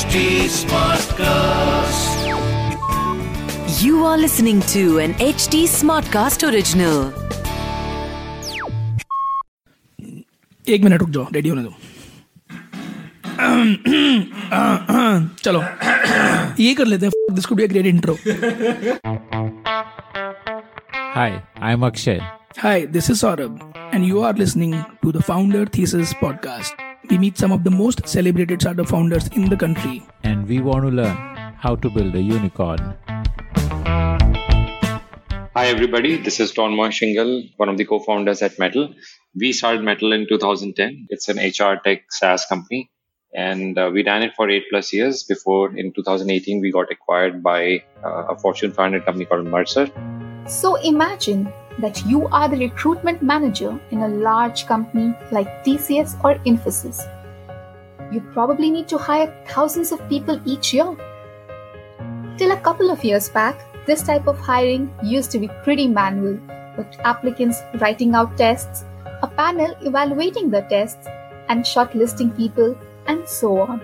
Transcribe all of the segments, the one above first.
HT Smartcast. You are listening to an HT Smartcast original. एक minute रुक जाओ ready होने दो चलो ये कर लेते हैं this could be a great intro Hi, I'm Akshay. Hi, this is Saurabh, and you are listening to the Founder Thesis podcast. We meet some of the most celebrated startup founders in the country. and we want to learn how to build a unicorn. Hi, everybody. This is Tonmoy Shingal, one of the co founders at Mettl. We started Mettl in 2010. It's an HR tech SaaS company. And uh, we ran it for eight plus years before in 2018 we got acquired by uh, a Fortune 500 company called Mercer. So imagine that you are the recruitment manager in a large company like TCS or Infosys. You probably need to hire thousands of people each year. Till a couple of years back, this type of hiring used to be pretty manual, with applicants writing out tests, a panel evaluating the tests, and shortlisting people, and so on.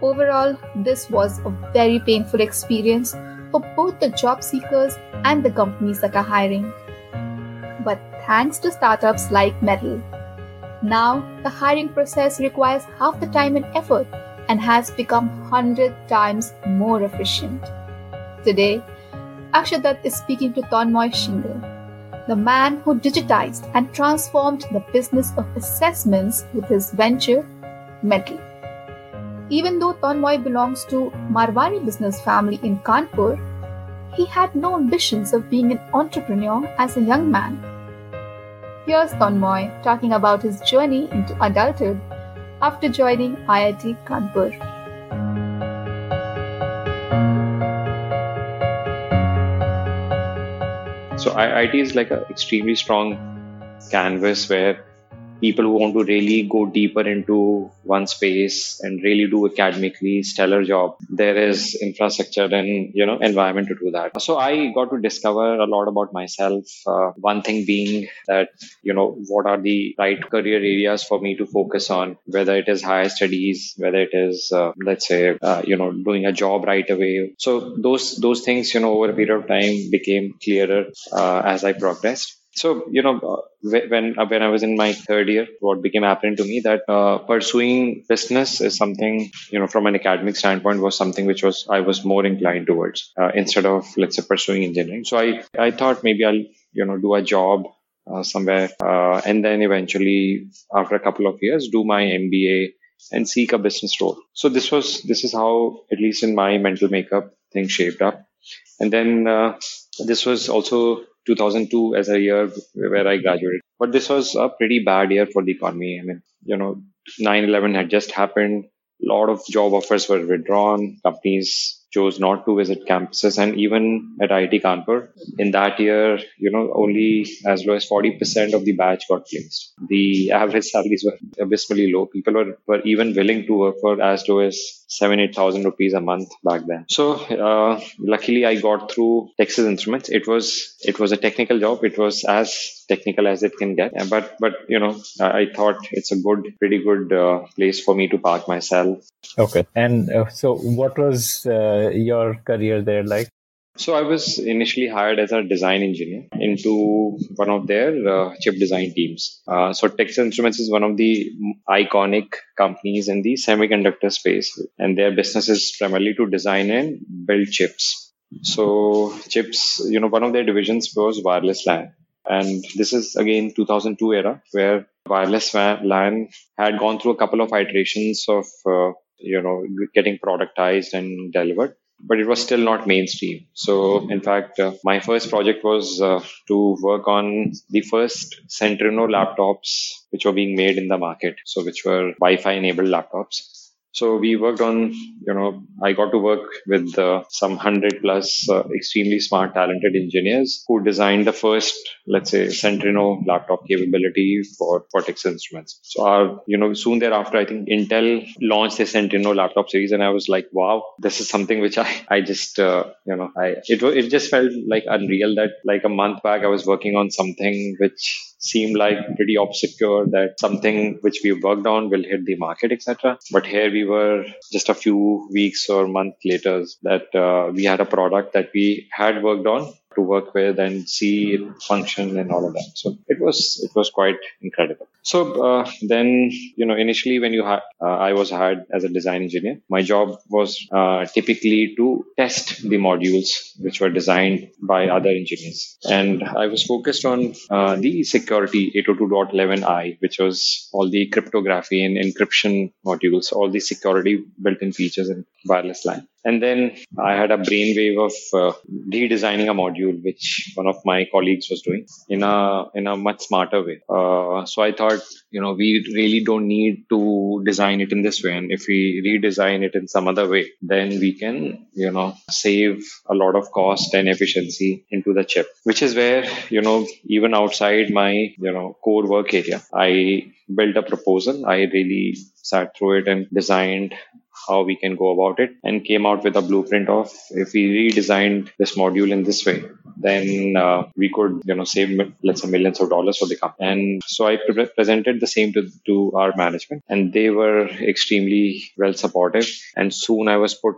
Overall, this was a very painful experience for both the job seekers and the companies that are hiring. But thanks to startups like Mettl, now the hiring process requires half the time and effort and has become 100 times more efficient. Today, Akshay Datt is speaking to Tonmoy Shingal, the man who digitized and transformed the business of assessments with his venture, Mettl. Even though Tonmoy belongs to Marwari business family in Kanpur, he had no ambitions of being an entrepreneur as a young man. Here's Tonmoy talking about his journey into adulthood after joining IIT Kanpur. So IIT is like an extremely strong canvas where people who want to really go deeper into one space and really do academically stellar job there is infrastructure and you know environment to do that. So i got to discover a lot about myself. Uh, one thing being that you know what are the right career areas for me to focus on whether it is higher studies whether it is uh, let's say uh, you know doing a job right away. So those those things you know over a period of time became clearer uh, as i progressed so you know uh, when uh, when i was in my third year what became apparent to me that uh, pursuing business is something you know from an academic standpoint was something which was i was more inclined towards uh, instead of let's say pursuing engineering. So i i thought maybe i'll you know do a job uh, somewhere uh, and then eventually after a couple of years do my mba and seek a business role. So this was this is how at least in my mental makeup things shaped up. And then this was also 2002 as a year where I graduated. But this was a pretty bad year for the economy. I mean, you know, 9/11 had just happened. A lot of job offers were withdrawn. Companies chose not to visit campuses, and even at IIT Kanpur, in that year, you know, only as low as 40% of the batch got placed. The average salaries were abysmally low. People were, were even willing to work for as low as seven, eight thousand rupees a month back then. So uh, luckily, I got through Texas Instruments. It was it was a technical job. It was as technical as it can get. But but you know, I, I thought it's a good, pretty good uh, place for me to park myself. Okay. And uh, so, what was uh, your career there like? So I was initially hired as a design engineer into one of their uh, chip design teams. Uh, so Texas Instruments is one of the iconic companies in the semiconductor space, and their business is primarily to design and build chips. So chips, you know, one of their divisions was wireless LAN. And this is again 2002 era where wireless LAN had gone through a couple of iterations of, uh, you know, getting productized and delivered but it was still not mainstream. So, in fact, uh, my first project was uh, to work on the first Centrino laptops which were being made in the market. So, which were Wi-Fi enabled laptops. So we worked on, you know, I got to work with uh, some hundred plus uh, extremely smart, talented engineers who designed the first, let's say, Centrino laptop capability for, for Texas Instruments. So our, you know, soon thereafter, I think Intel launched the Centrino laptop series, and I was like, wow, this is something which I, I just, uh, you know, I it it just felt like unreal that like a month back I was working on something which seemed like pretty obscure that something which we worked on will hit the market, etc. But here we were just a few weeks or month later that uh, we had a product that we had worked on to work with and see it function and all of that. So it was it was quite incredible. So uh, then you know initially when you uh, I was hired as a design engineer, my job was uh, typically to test the modules which were designed by other engineers, and I was focused on uh, the security 802.11i, which was all the cryptography and encryption modules, all the security built-in features in wireless LAN. And then I had a brainwave of uh, redesigning a module, which one of my colleagues was doing in a in a much smarter way. Uh, so I thought, you know, we really don't need to design it in this way, and if we redesign it in some other way, then we can, you know, save a lot of cost and efficiency into the chip. Which is where, you know, even outside my, you know, core work area, I built a proposal. I really sat through it and designed how we can go about it and came out with a blueprint of if we redesigned this module in this way then uh, we could you know save let's say millions of dollars for the company. And so i pre- presented the same to, to our management and they were extremely well supportive. And soon i was put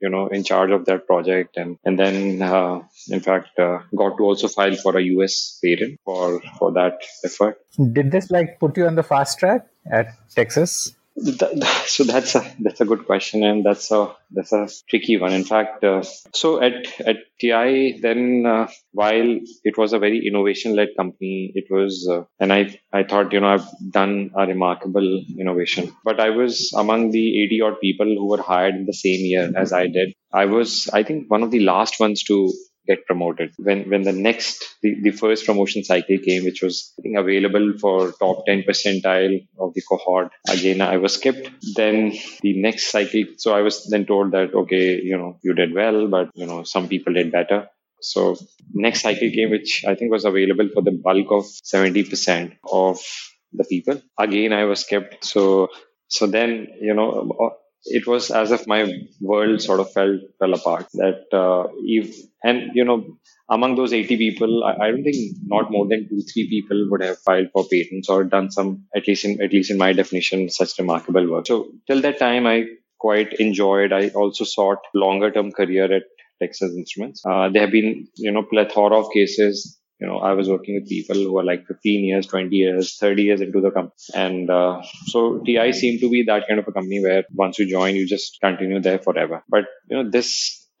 you know in charge of that project and and then uh, in fact uh, got to also file for a us patent for for that effort. Did this like put you on the fast track at texas so that's a that's a good question and that's a that's a tricky one. In fact uh, so at at ti then uh, while it was a very innovation led company it was uh, and i i thought you know i've done a remarkable innovation. But i was among the 80 odd people who were hired in the same year as i did. I was i think one of the last ones to get promoted. When when the next the, the first promotion cycle came, which was I think available for top 10 percentile of the cohort, again I was skipped. Then the next cycle, so I was then told that okay, you know, you did well, but you know, some people did better. So next cycle came, which I think was available for the bulk of 70% of the people. Again, I was skipped. So so then you know it was as if my world sort of fell fell apart. That uh, if and you know among those 80 people, I, I, don't think not more than two three people would have filed for patents or done some at least in at least in my definition such remarkable work. So till that time, I quite enjoyed. I also sought longer term career at Texas Instruments. Uh, there have been you know plethora of cases you know i was working with people who are like 15 years 20 years 30 years into the company and uh, so ti seemed to be that kind of a company where once you join you just continue there forever. But you know this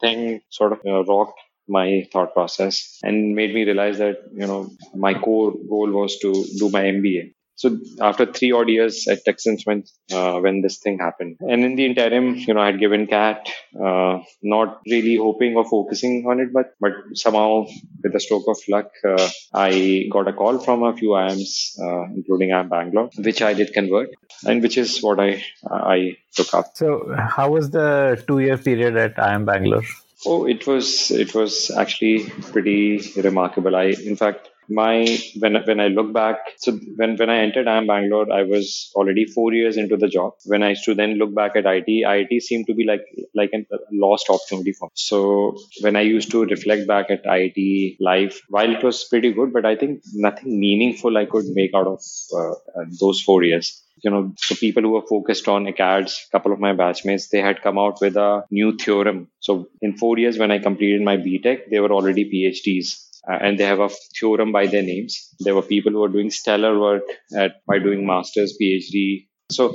thing sort of you know, rocked my thought process and made me realize that you know my core goal was to do my mba so after three odd years at Texas when uh, when this thing happened, and in the interim, you know, I had given CAT, uh, not really hoping or focusing on it, but but somehow with a stroke of luck, uh, I got a call from a few IIMs, uh, including IIM Bangalore, which I did convert, and which is what I I took up. So how was the two year period at IIM Bangalore? Oh, it was it was actually pretty remarkable. I in fact my when when I look back, so when when I entered IIM Bangalore, I was already four years into the job. When I used to then look back at IT, IT seemed to be like like a lost opportunity for me. So when I used to reflect back at IT life, while it was pretty good, but I think nothing meaningful I could make out of uh, those four years you know, so people who were focused on ACADS, a couple of my batchmates, they had come out with a new theorem. So in four years, when I completed my BTech, they were already PhDs uh, and they have a theorem by their names. There were people who were doing stellar work at by doing masters, PhD. So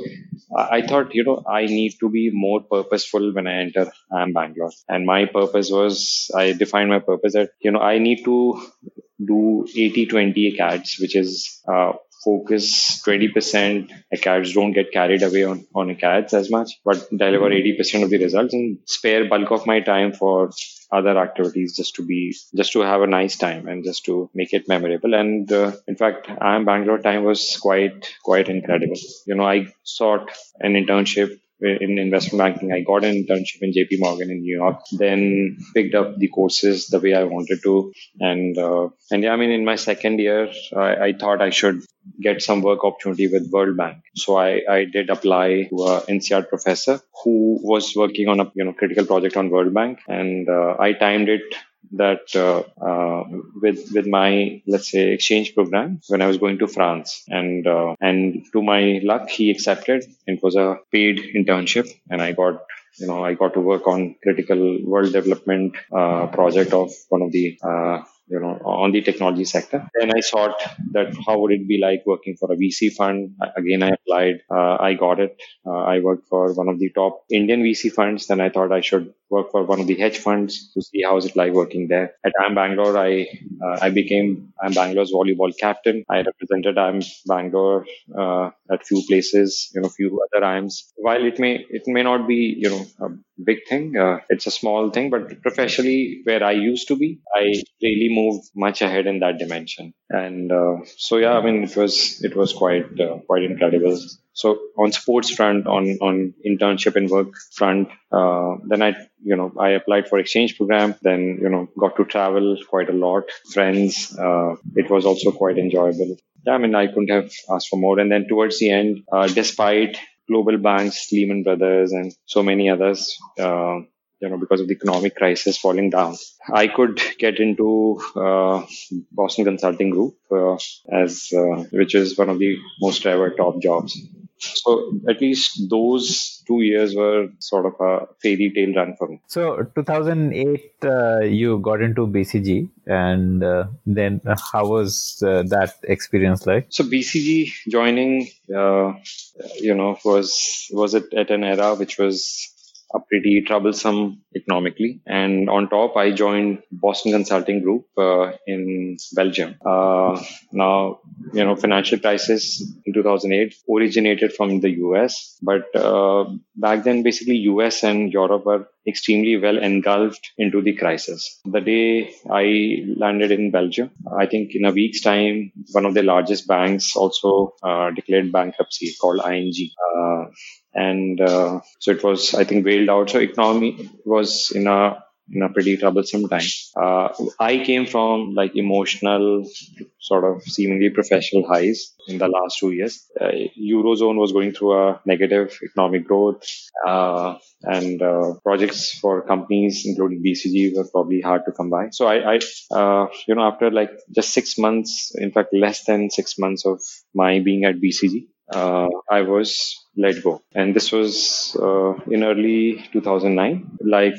uh, I thought, you know, I need to be more purposeful when I enter IIM Bangalore. And my purpose was, I defined my purpose that, you know, I need to do 80-20 ACADS, which is uh, focus 20% ACADS don't get carried away on, on ACADS as much, but deliver 80% of the results and spare bulk of my time for other activities just to be just to have a nice time and just to make it memorable. And uh, in fact IIM Bangalore time was quite quite incredible. You know i sought an internship in investment banking. I got an internship in JP Morgan in New York, then picked up the courses the way I wanted to. And, uh, and yeah, I mean, in my second year, I, I, thought I should get some work opportunity with World Bank. So I, I did apply to an NCR professor who was working on a you know critical project on World Bank, and uh, I timed it that uh, uh, with with my let's say exchange program when I was going to France, and uh, and to my luck, he accepted. It was a paid internship, and I got you know I got to work on critical world development uh, project of one of the uh, you know on the technology sector then i thought that how would it be like working for a vc fund again i applied uh, i got it uh, i worked for one of the top indian vc funds then i thought i should work for one of the hedge funds to see how is it like working there. At IIM Bangalore, I uh, I became IIM Bangalore's volleyball captain. I represented IIM Bangalore uh, at few places, you know, few other IIMs. While it may it may not be you know a big thing, uh, it's a small thing, but professionally where I used to be, I really moved much ahead in that dimension. And uh, so yeah, I mean it was it was quite uh, quite incredible. So on sports front, on on internship and work front, uh, then I you know I applied for exchange program. Then you know got to travel quite a lot, friends. Uh, it was also quite enjoyable. Yeah, I mean I couldn't have asked for more. And then towards the end, uh, despite global banks, Lehman Brothers, and so many others, uh, you know, because of the economic crisis falling down. I could get into uh, Boston Consulting Group uh, as uh, which is one of the most ever top jobs. So at least those two years were sort of a fairy tale run for me. So 2008, uh, you got into BCG, and uh, then how was uh, that experience like? So BCG joining, you know, was was it at an era which was a pretty troublesome economically. And on top, I joined Boston Consulting Group uh, in Belgium. Uh, now, you know, financial crisis in 2008 originated from the US, but uh, back then, basically, US and Europe were extremely well engulfed into the crisis. The day I landed in Belgium, I think in a week's time, one of the largest banks also uh, declared bankruptcy called ING. Uh, and uh, so it was i think bailed out so economy was in a in a pretty troublesome time uh, i came from like emotional sort of seemingly professional highs in the last two years uh, eurozone was going through a negative economic growth uh, and uh, projects for companies including bcg were probably hard to come by so i, I uh, you know after like just six months in fact less than six months of my being at bcg uh, I was let go. And this was uh, in early 2009. Like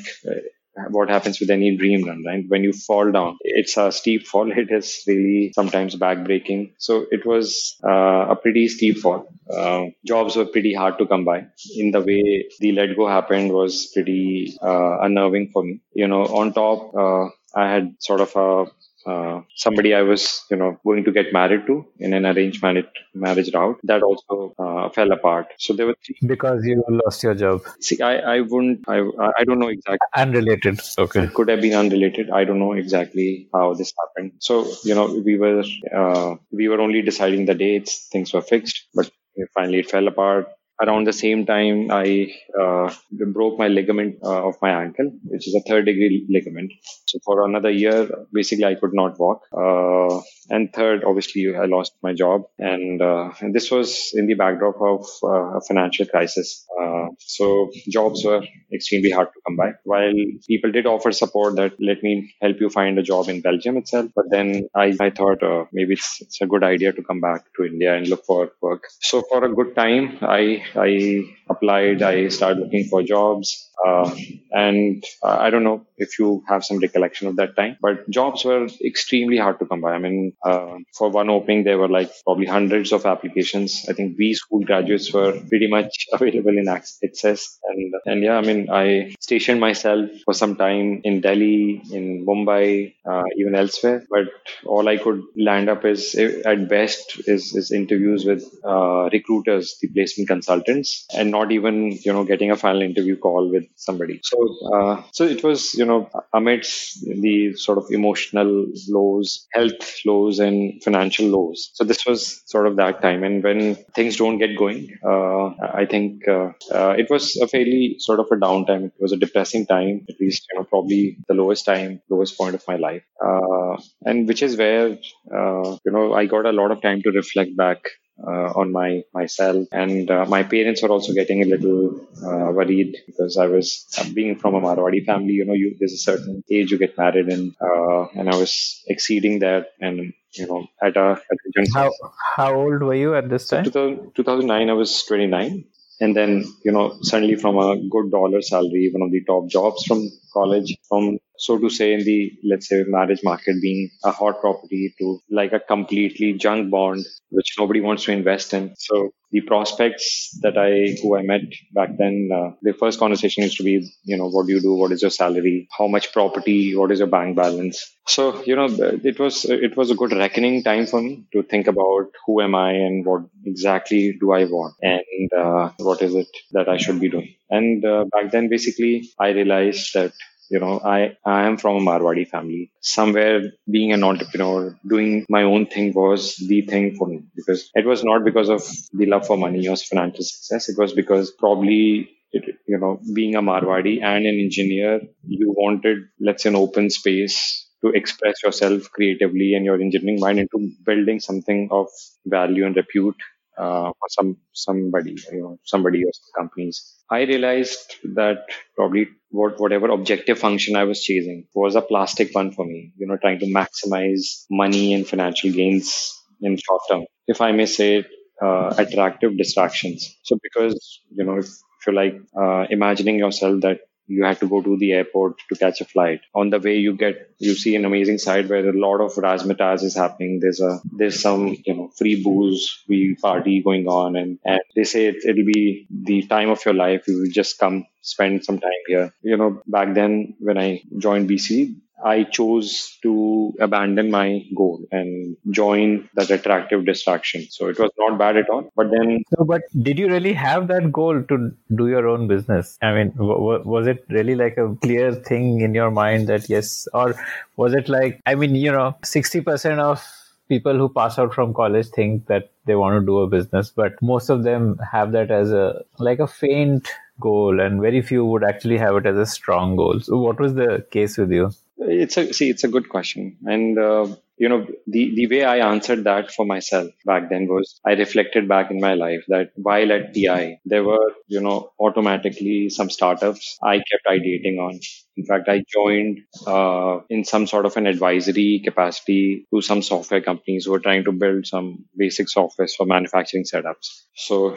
what happens with any dream run, right? When you fall down, it's a steep fall. It is really sometimes backbreaking. So it was uh, a pretty steep fall. Uh, jobs were pretty hard to come by. In the way the let go happened was pretty uh, unnerving for me. You know, on top, uh, I had sort of a uh, somebody I was, you know, going to get married to in an arranged marriage marriage route. That also uh, fell apart. So there were three. Because you lost your job. See, I, I wouldn't, I, I don't know exactly. Unrelated. Okay. It could have been unrelated. I don't know exactly how this happened. So, you know, we were, uh, we were only deciding the dates. Things were fixed, but finally it fell apart around the same time, I uh, broke my ligament uh, of my ankle, which is a third degree ligament. So for another year, basically, I could not walk. Uh, and third, obviously, I lost my job, and uh, and this was in the backdrop of uh, a financial crisis. Uh, so jobs were extremely hard to come by. While people did offer support that let me help you find a job in Belgium itself, but then I, I thought maybe it's, it's a good idea to come back to India and look for work. So for a good time, I I applied. I started looking for jobs. Uh, and I don't know if you have some recollection of that time, but jobs were extremely hard to come by. I mean, uh, for one opening, there were like probably hundreds of applications. I think we school graduates were pretty much available in excess. And, and yeah, I mean, I stationed myself for some time in Delhi, in Mumbai, uh, even elsewhere, but all I could land up is at best is, is interviews with uh, recruiters, the placement consultants, and not even, you know, getting a final interview call with somebody. So, uh, so it was, you know, amidst the sort of emotional lows, health lows, and financial lows. So this was sort of that time. And when things don't get going, uh, I think uh, uh it was a fairly sort of a downtime. It was a depressing time, at least, you know, probably the lowest time, lowest point of my life. Uh, and which is where, uh, you know, I got a lot of time to reflect back uh, on my myself, and uh, my parents were also getting a little uh, worried because I was being from a Marwadi family. You know, you there's a certain age you get married in, uh, and I was exceeding that, and you know, at a, at a How how old were you at this time? 2000, 2009, I was 29. And then, you know, suddenly from a good dollar salary, one of the top jobs from college, from so to say in the, let's say, marriage market being a hot property to like a completely junk bond, which nobody wants to invest in. So the prospects that I, who I met back then, uh, the first conversation used to be, you know, what do you do? What is your salary? How much property? What is your bank balance? So, you know, it was, it was a good reckoning time for me to think about who am I and what exactly do I want and uh, what is it that I should be doing. And uh, back then, basically, I realized that you know i i am from a marwadi family. Somewhere being an entrepreneur doing my own thing was the thing for me because it was not because of the love for money or financial success. It was because probably it, you know being a marwadi and an engineer you wanted let's say an open space to express yourself creatively and your engineering mind into building something of value and repute uh, for some somebody, you know, somebody or some companies. I realized that probably what whatever objective function I was chasing was a plastic one for me. You know, trying to maximize money and financial gains in short term, if I may say, uh, attractive distractions. So because you know, if, if you're like uh, imagining yourself that you had to go to the airport to catch a flight. On the way, you get you see an amazing side where a lot of razzmatazz is happening. There's a there's some you know free booze, free party going on, and and they say it, it'll be the time of your life. You will just come spend some time here. You know, back then when I joined BC, I chose to abandon my goal and join that attractive distraction. So it was not bad at all. But then. No, but did you really have that goal to do your own business? I mean, w- was it really like a clear thing in your mind that yes, or was it like, I mean, you know, 60% of people who pass out from college think that they want to do a business, but most of them have that as a, like a faint goal and very few would actually have it as a strong goal. So what was the case with you? It's a see, it's a good question, and uh, you know the the way I answered that for myself back then was I reflected back in my life that while at TI there were you know automatically some startups I kept ideating on. In fact, I joined uh, in some sort of an advisory capacity to some software companies who were trying to build some basic software for manufacturing setups. So,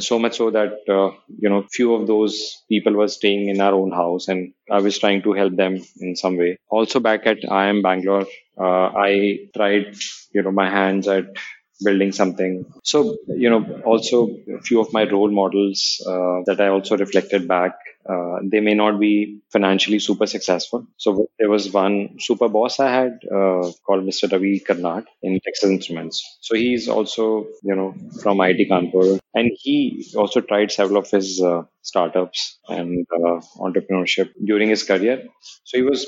so much so that uh, you know, few of those people were staying in our own house, and I was trying to help them in some way. Also, back at IIM Bangalore, uh, I tried, you know, my hands at building something. So, you know, also a few of my role models uh, that I also reflected back, uh, they may not be financially super successful. So there was one super boss I had uh, called Mr. Ravi Karnat in Texas Instruments. So he's also, you know, from IT Kanpur and he also tried several of his uh, startups and uh, entrepreneurship during his career. So he was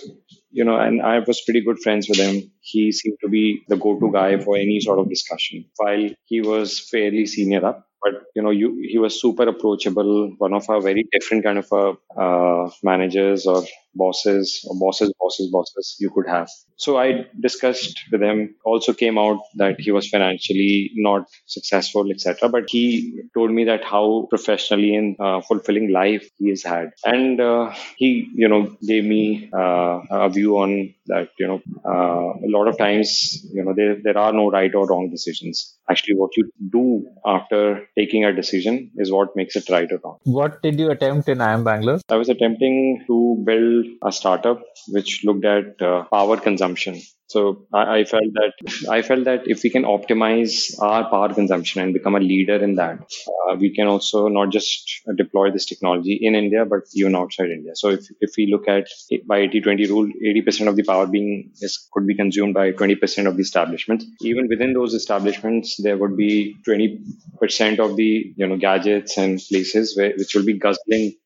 you know, and I was pretty good friends with him. He seemed to be the go-to guy for any sort of discussion. While he was fairly senior up, but you know, you, he was super approachable. One of our very different kind of uh, uh, managers or bosses or bosses, bosses, bosses you could have. So I discussed with him. Also came out that he was financially not successful, etc. But he told me that how professionally and uh, fulfilling life he has had, and uh, he, you know, gave me uh, a view on that. You know, uh, a lot of times, you know, there there are no right or wrong decisions. Actually, what you do after taking a decision is what makes it right or wrong. What did you attempt in IIM Bangalore? I was attempting to build a startup which looked at uh, power consumption. So I, I, felt that I felt that if we can optimize our power consumption and become a leader in that, uh, we can also not just deploy this technology in India but even outside India. So if, if we look at by 80-20 rule, 80% of the power being is, could be consumed by 20% of the establishments. Even within those establishments, there would be 20% of the you know gadgets and places where, which will be guzzling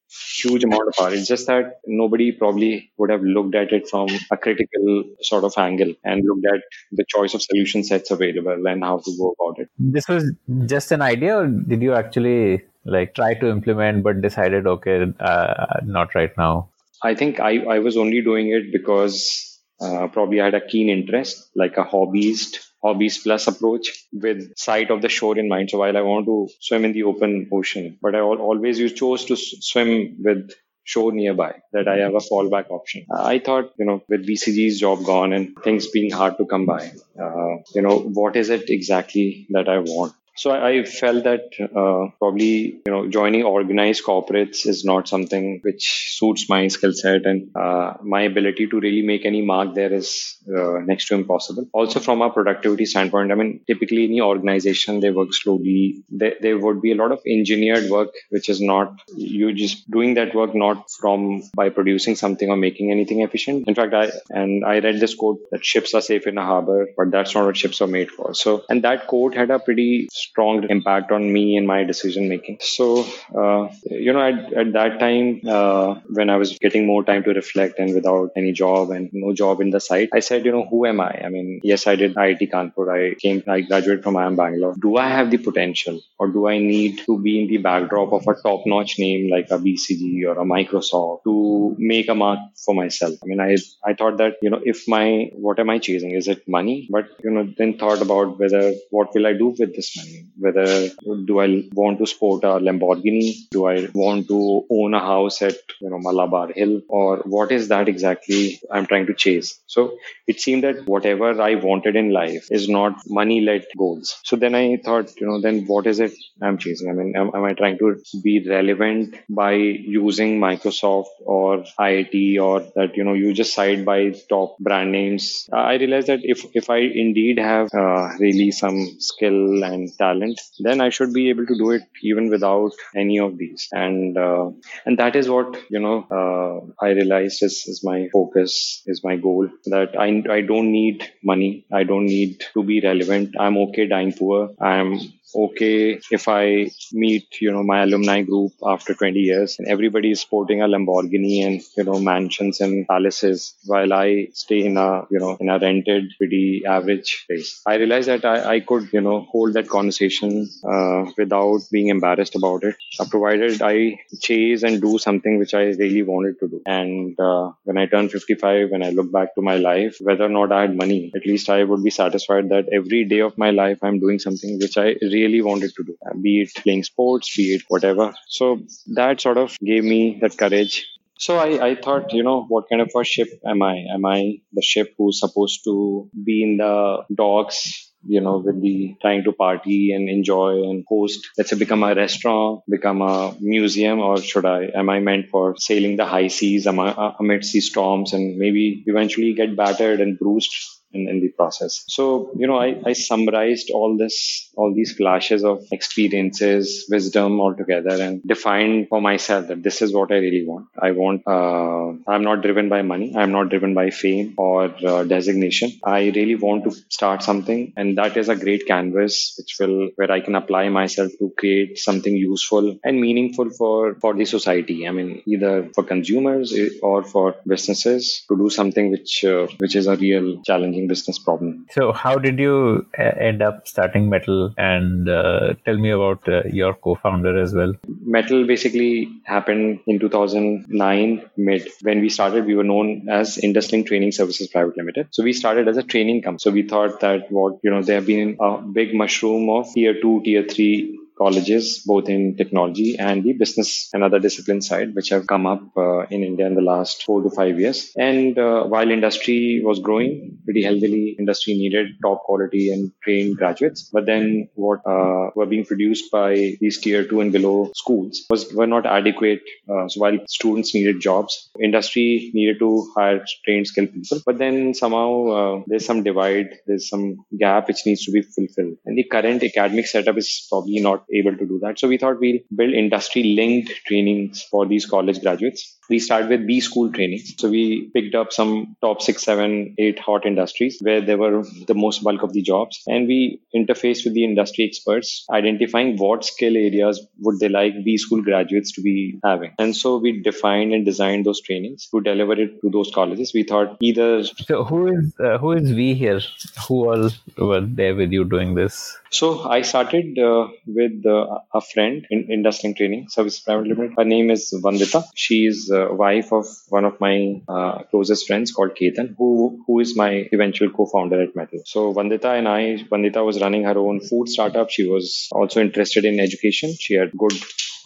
huge amount of power. It's just that nobody probably would have looked at it from a critical sort of angle and looked at the choice of solution sets available and how to go about it. This was just an idea, or did you actually like try to implement but decided, okay, uh, not right now? I think I, I was only doing it because Uh, probably had a keen interest, like a hobbyist, hobbies plus approach with sight of the shore in mind. So while I want to swim in the open ocean, but I always you chose to swim with shore nearby that I have a fallback option. I thought, you know, with BCG's job gone and things being hard to come by, uh, you know, what is it exactly that I want? So I felt that uh, probably you know joining organized corporates is not something which suits my skill set and uh, my ability to really make any mark there is uh, next to impossible. Also from a productivity standpoint, I mean typically any organization they work slowly. There, there would be a lot of engineered work which is not you just doing that work not from by producing something or making anything efficient. In fact, I and I read this quote that ships are safe in a harbor, but that's not what ships are made for. So and that quote had a pretty strong impact on me and my decision making. So, uh, you know, at, at that time, uh, when I was getting more time to reflect and without any job and no job in the site, I said, you know, who am I? I mean, yes, I did IIT Kanpur. I came, I graduated from IIM Bangalore. Do I have the potential or do I need to be in the backdrop of a top notch name like a BCG or a Microsoft to make a mark for myself? I mean, I, I thought that, you know, if my, what am I chasing? Is it money? But, you know, then thought about whether, what will I do with this money? Whether do I want to sport a Lamborghini? Do I want to own a house at you know Malabar Hill? Or what is that exactly I'm trying to chase? So it seemed that whatever I wanted in life is not money-led goals. So then I thought, you know, then what is it I'm chasing? I mean, am, am I trying to be relevant by using Microsoft or IIT or that you know you just cite by top brand names? I realized that if if I indeed have uh, really some skill and talent, then I should be able to do it even without any of these. And uh, and that is what you know uh, I realized is, is my focus, is my goal. That I I don't need money. I don't need to be relevant. I'm okay dying poor. I'm okay if I meet, you know, my alumni group after 20 years and everybody is sporting a Lamborghini and, you know, mansions and palaces while I stay in a, you know, in a rented, pretty average place. I realized that I, I could, you know, hold that conversation uh, without being embarrassed about it, uh, provided I chase and do something which I really wanted to do. And uh, when I turn 55, when I look back to my life, whether or not I had money, at least I would be satisfied that every day of my life I'm doing something which I really wanted to do, uh, be it playing sports, be it whatever. So that sort of gave me that courage. So I, I thought, you know, what kind of a ship am I? Am I the ship who's supposed to be in the docks you know, with the trying to party and enjoy and host, let's say become a restaurant, become a museum, or should I, am I meant for sailing the high seas am- amidst these storms and maybe eventually get battered and bruised in, in the process. So, you know, I, I summarized all this, all these flashes of experiences, wisdom all together and defined for myself that this is what I really want. I want, uh, I'm not driven by money. I'm not driven by fame or uh, designation. I really want to start something and that is a great canvas which will, where I can apply myself to create something useful and meaningful for, for the society. I mean, either for consumers eh, or for businesses to do something which, uh, which is a real challenging business problem. So, how did you uh, end up starting Mettl? And uh, tell me about uh, your co-founder as well. Metal basically happened in 2009 mid. When we started, we were known as IndusLink Training Services Private Limited. So we started as a training company. So we thought that what you know there have been a big mushroom of tier two, tier three colleges, both in technology and the business and other discipline side, which have come up uh, in India in the last four to five years. And uh, while industry was growing pretty healthily, industry needed top quality and trained graduates. But then what uh, were being produced by these tier two and below schools was were not adequate. Uh, so while students needed jobs, industry needed to hire trained, skilled people. But then somehow uh, there's some divide, there's some gap which needs to be fulfilled. And the current academic setup is probably not able to do that. So we thought we'll build industry linked trainings for these college graduates. We started with B school training. So we picked up some top six, seven, eight hot industries where there were the most bulk of the jobs. And we interfaced with the industry experts, identifying what skill areas would they like B school graduates to be having. And so we defined and designed those trainings to deliver it to those colleges. We thought either. So who is uh, who is we here? Who all were there with you doing this? So I started uh, with uh, a friend in IndusLink Training Service Private Limited. Her name is Vandita. She is uh, wife of one of my uh, closest friends called Ketan, who who is my eventual co-founder at Mettl. So Vandita and I, Vandita was running her own food startup. She was also interested in education. She had good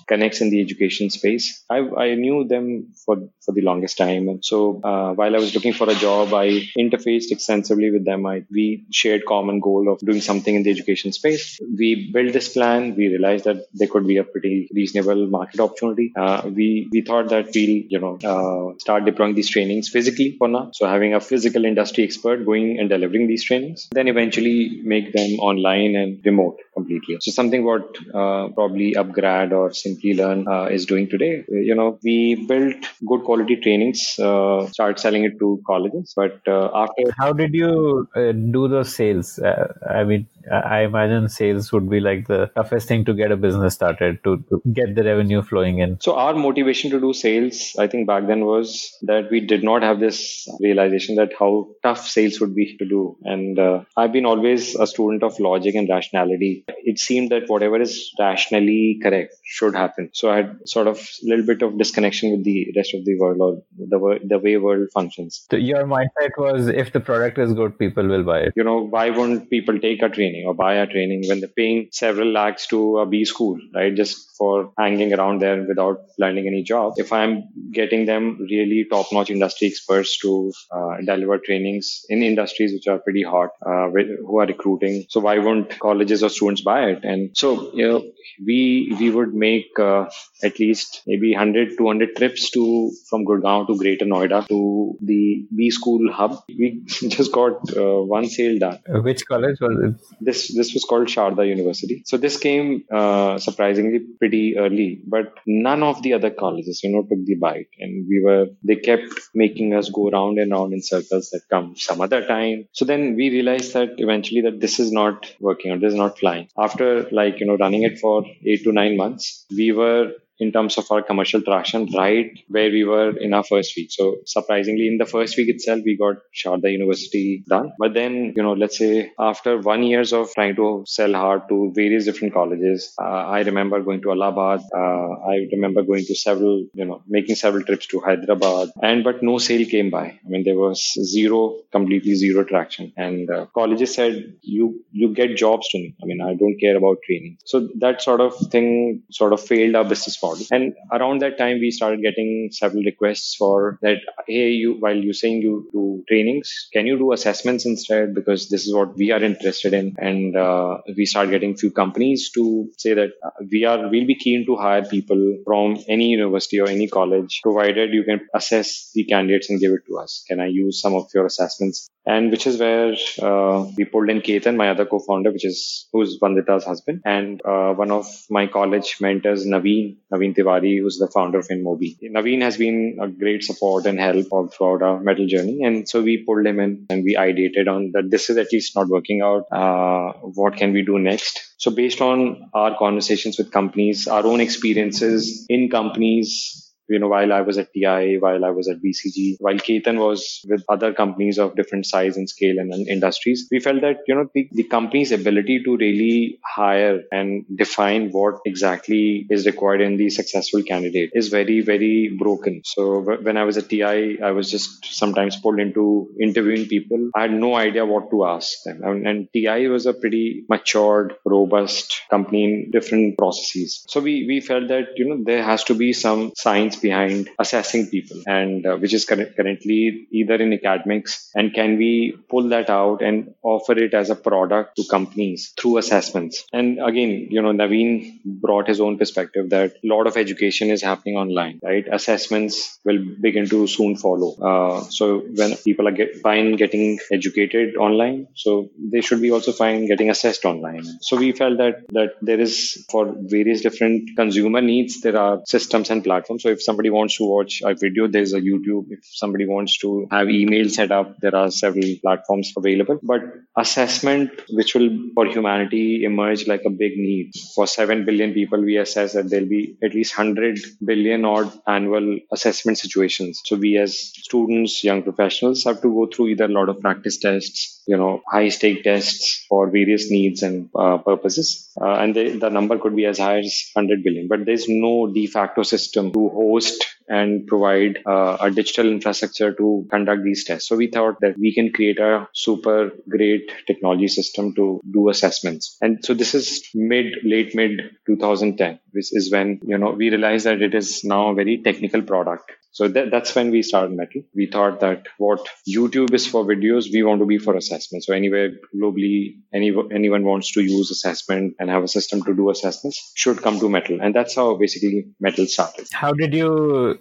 connects in the education space. I, I knew them for, for the longest time. And so uh, while I was looking for a job, I interfaced extensively with them. I, we shared common goal of doing something in the education space. We built this plan. We realized that there could be a pretty reasonable market opportunity. Uh, we, we thought that we'll, you know, uh, start deploying these trainings physically for now. So having a physical industry expert going and delivering these trainings, then eventually make them online and remote completely. So something what uh, probably Upgrad or Simplilearn uh, is doing today. You know, we built good quality trainings, uh, start selling it to colleges. But uh, after, how did you uh, do those sales? Uh, I mean, I imagine sales would be like the toughest thing to get a business started to, to get the revenue flowing in. So our motivation to do sales, I think back then was that we did not have this realization that how tough sales would be to do. And uh, I've been always a student of logic and rationality. It seemed that whatever is rationally correct should happen. So I had sort of a little bit of disconnection with the rest of the world or the, way the way world functions. So your mindset was if the product is good, people will buy it. You know, why won't people take a training? training or buy a training when they're paying several lakhs to a B school, right? Just for hanging around there without learning any job. If I'm getting them really top notch industry experts to uh, deliver trainings in industries which are pretty hot, uh, who are recruiting. So why won't colleges or students buy it? And so, you know, we, we would make uh, at least maybe 100, 200 trips to from Gurgaon to Greater Noida to the B school hub. We just got uh, one sale done. Which college was it? This this was called Sharda University. So this came uh, surprisingly pretty early, but none of the other colleges, you know, took the bite, and we were they kept making us go round and round in circles that come some other time. So then we realized that eventually that this is not working or this is not flying. After like you know running it for eight to nine months, we were in terms of our commercial traction right where we were in our first week. So surprisingly, in the first week itself, we got Sharda University done. But then, you know, let's say after one years of trying to sell hard to various different colleges, uh, I remember going to Allahabad. Uh, I remember going to several, you know, making several trips to Hyderabad and, but no sale came by. I mean, there was zero, completely zero traction. And uh, colleges said, you, you get jobs to me. I mean, I don't care about training. So that sort of thing sort of failed our business model. And around that time, we started getting several requests for that. Hey, you while you're saying you do trainings, can you do assessments instead? Because this is what we are interested in. And uh, we started getting few companies to say that uh, we are we'll be keen to hire people from any university or any college, provided you can assess the candidates and give it to us. Can I use some of your assessments? And which is where uh, we pulled in Ketan, my other co-founder, which is who's Vandita's husband, and uh, one of my college mentors, Naveen, Naveen Tiwari, who's the founder of InMobi. Naveen has been a great support and help all throughout our Mettl journey, and so we pulled him in and we ideated on that this is at least not working out. Uh, what can we do next? So based on our conversations with companies, our own experiences in companies you know, while I was at TI, while I was at BCG, while Ketan was with other companies of different size and scale and, and industries, we felt that, you know, the, the, company's ability to really hire and define what exactly is required in the successful candidate is very, very broken. So when I was at TI, I was just sometimes pulled into interviewing people. I had no idea what to ask them. And, and TI was a pretty matured, robust company in different processes. So we, we felt that, you know, there has to be some science science behind assessing people and uh, which is currently either in academics and can we pull that out and offer it as a product to companies through assessments? And again you know naveen brought his own perspective that a lot of education is happening online right? Assessments will begin to soon follow. Uh, so when people are get, fine getting educated online so they should be also fine getting assessed online. So we felt that that there is for various different consumer needs there are systems and platforms. So if somebody wants to watch a video, there's a YouTube. If somebody wants to have email set up, there are several platforms available. But assessment, which will for humanity emerge like a big need. For 7 billion people, we assess that there'll be at least 100 billion odd annual assessment situations. So we as students, young professionals have to go through either a lot of practice tests you know high stake tests for various needs and uh, purposes uh, and they, the number could be as high as 100 billion but there's no de facto system to host and provide uh, a digital infrastructure to conduct these tests. So we thought that we can create a super great technology system to do assessments. And so this is mid, late mid 2010, which is when, you know, we realized that it is now a very technical product. So that, that's when we started Mettl. We thought that what YouTube is for videos, we want to be for assessment. So anywhere globally, any, anyone wants to use assessment and have a system to do assessments should come to Mettl. And that's how basically Mettl started. How did you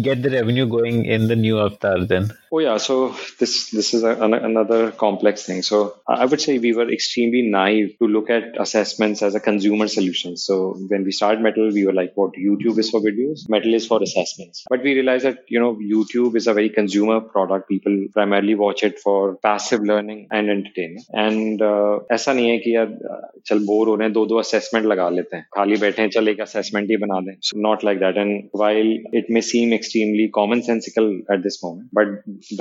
get the revenue going in the new avatar then? Oh yeah, so this this is a, an, another complex thing. So I would say we were extremely naive to look at assessments as a consumer solution. So when we started Mettl, we were like, "What YouTube is for videos, Mettl is for assessments." But we realized that you know youtube is a very consumer product. People primarily watch it for passive learning and entertainment. And uh, aisa nahi hai ki yaar chal bore ho rahe do assessment laga lete hain khali baithe hain chal ek assessment hi bana dein not like that. And while it may seem extremely commonsensical at this moment but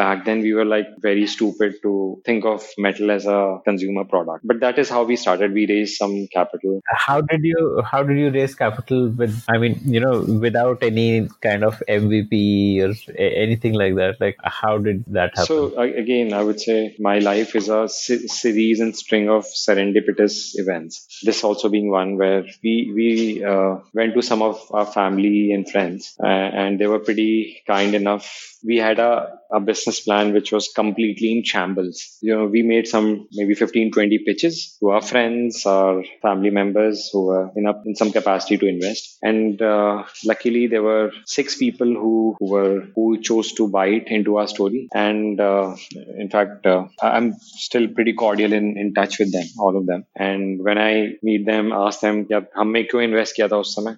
back then we were like very stupid to think of Mettl as a consumer product. But that is how we started. We raised some capital. How did you how did you raise capital with i mean you know without any kind of mvp or anything like that? Like how did that happen? so again i would say my life is a series and string of serendipitous events. This also being one where we we uh, went to some of our family and friends uh, and they were pretty kind enough we had a, a business plan which was completely in shambles. You know, we made some maybe 15, 20 pitches to our friends, our family members who were in, a, in some capacity to invest. And uh, luckily, there were six people who, who were who chose to bite into our story. And uh, in fact, uh, I'm still pretty cordial in, in touch with them, all of them. And when I meet them, ask them, "Yeah, हमने क्यों invest किया था उस समय?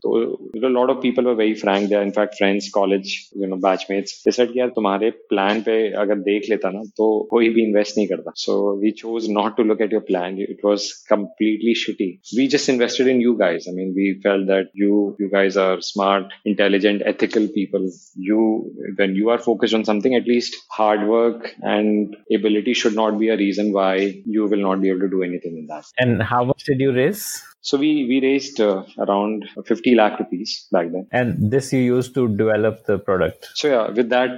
a lot of people were very frank. They're in fact friends, college, you know, batchmates. They said यार तुम्हारे plan पे अगर देख लेता ना तो कोई भी इन्वेस्ट नहीं करता so we chose not to look at your plan it was completely shitty we just invested in you guys i mean we felt that you you guys are smart intelligent ethical people you when you are focused on something at least hard work and ability should not be a reason why you will not be able to do anything in that and how much did you raise So we we raised uh, around 50 lakh rupees back then. And this you used to develop the product. So yeah, with that,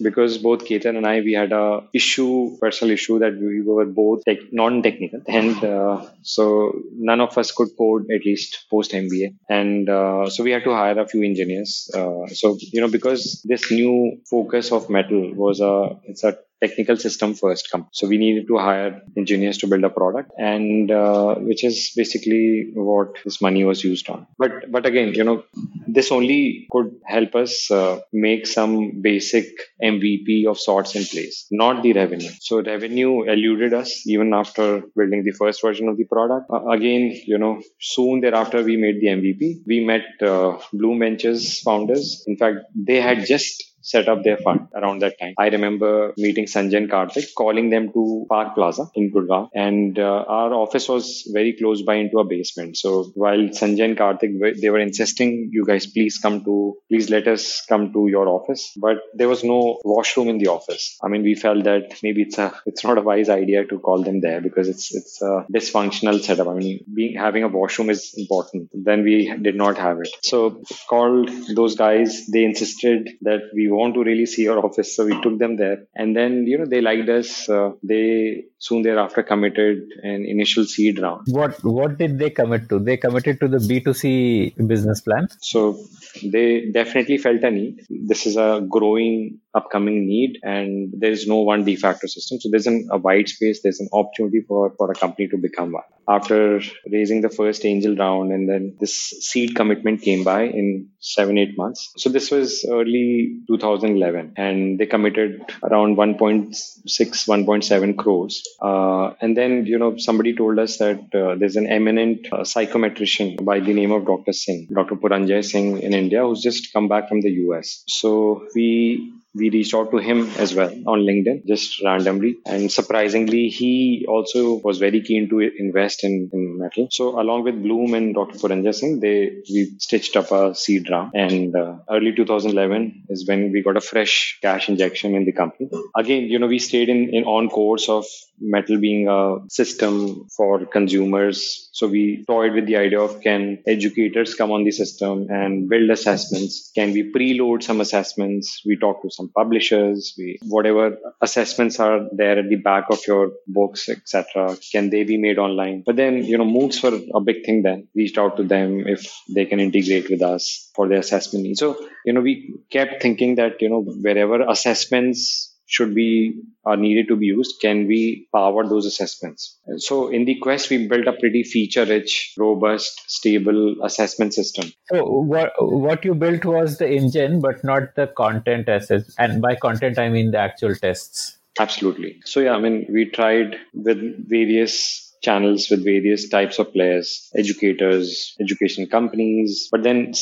because both Ketan and I, we had a issue, personal issue that we were both tech, non-technical, and uh, so none of us could code at least post MBA, and uh, so we had to hire a few engineers. Uh, so you know because this new focus of Mettl was a it's a technical system first come. So we needed to hire engineers to build a product, and uh, which is basically what this money was used on. But but again, you know, this only could help us uh, make some basic MVP of sorts in place, not the revenue. So revenue eluded us even after building the first version of the product. Uh, again, you know, soon thereafter we made the MVP. We met uh, Bloom Ventures founders. In fact, they had just set up their fund around that time. I remember meeting Sanjay and Karthik, calling them to Park Plaza in Gurgaon, and uh, our office was very close by into a basement. So while Sanjay and Karthik they were insisting, you guys please come to, please let us come to your office, but there was no washroom in the office. I mean, we felt that maybe it's a it's not a wise idea to call them there because it's it's a dysfunctional setup. I mean, being having a washroom is important. Then we did not have it. So called those guys. They insisted that we want to really see your office. So we took them there. And then, you know, they liked us. Uh, they soon thereafter committed an initial seed round. What what did they commit to? They committed to the B2C business plan. So they definitely felt a need. This is a growing upcoming need and there is no one de facto system. So there's an, a wide space, there's an opportunity for, for a company to become one. After raising the first angel round and then this seed commitment came by in seven, eight months. So this was early 2011 and they committed around 1.6, 1.7 crores uh, and then, you know, somebody told us that uh, there's an eminent uh, psychometrician by the name of Dr. Singh, Dr. Puranjay Singh in India, who's just come back from the US. So we we reached out to him as well on LinkedIn, just randomly. And surprisingly, he also was very keen to invest in, in Mettl. So along with Bloom and Dr. Puranjay Singh, they we stitched up a seed round. And uh, early 2011 is when we got a fresh cash injection in the company. Again, you know, we stayed in, in on course of Mettl being a system for consumers. So we toyed with the idea of can educators come on the system and build assessments? Can we preload some assessments? We talked to some publishers. We whatever assessments are there at the back of your books, etc. Can they be made online? But then you know MOOCs were a big thing. Then reached out to them if they can integrate with us for their assessment needs. So you know we kept thinking that you know wherever assessments should be are needed to be used can we power those assessments? So in the quest we built a pretty feature rich robust stable assessment system. So what what you built was the engine but not the content assets and by content i mean the actual tests. Absolutely. So yeah i mean we tried with various channels with various types of players, educators, education companies, but then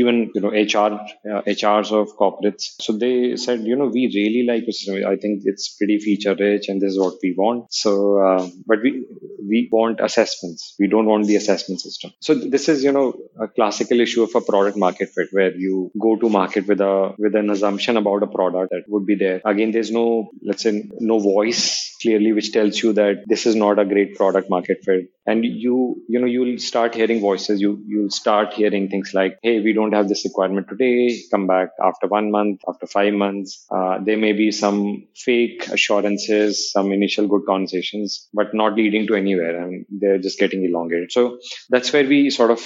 even you know HR uh, HRs of corporates. So they said, you know, we really like system. I think it's pretty feature rich, and this is what we want. So, uh, but we we want assessments. We don't want the assessment system. So this is you know a classical issue of a product market fit, where you go to market with a with an assumption about a product that would be there. Again, there's no let's say no voice clearly which tells you that this is not a great product market fit and you you know you'll start hearing voices. You you'll start hearing things like hey we don't have this requirement today. Come back after one month after five months. Uh, there may be some fake assurances some initial good conversations but not leading to anywhere and they're just getting elongated. So that's where we sort of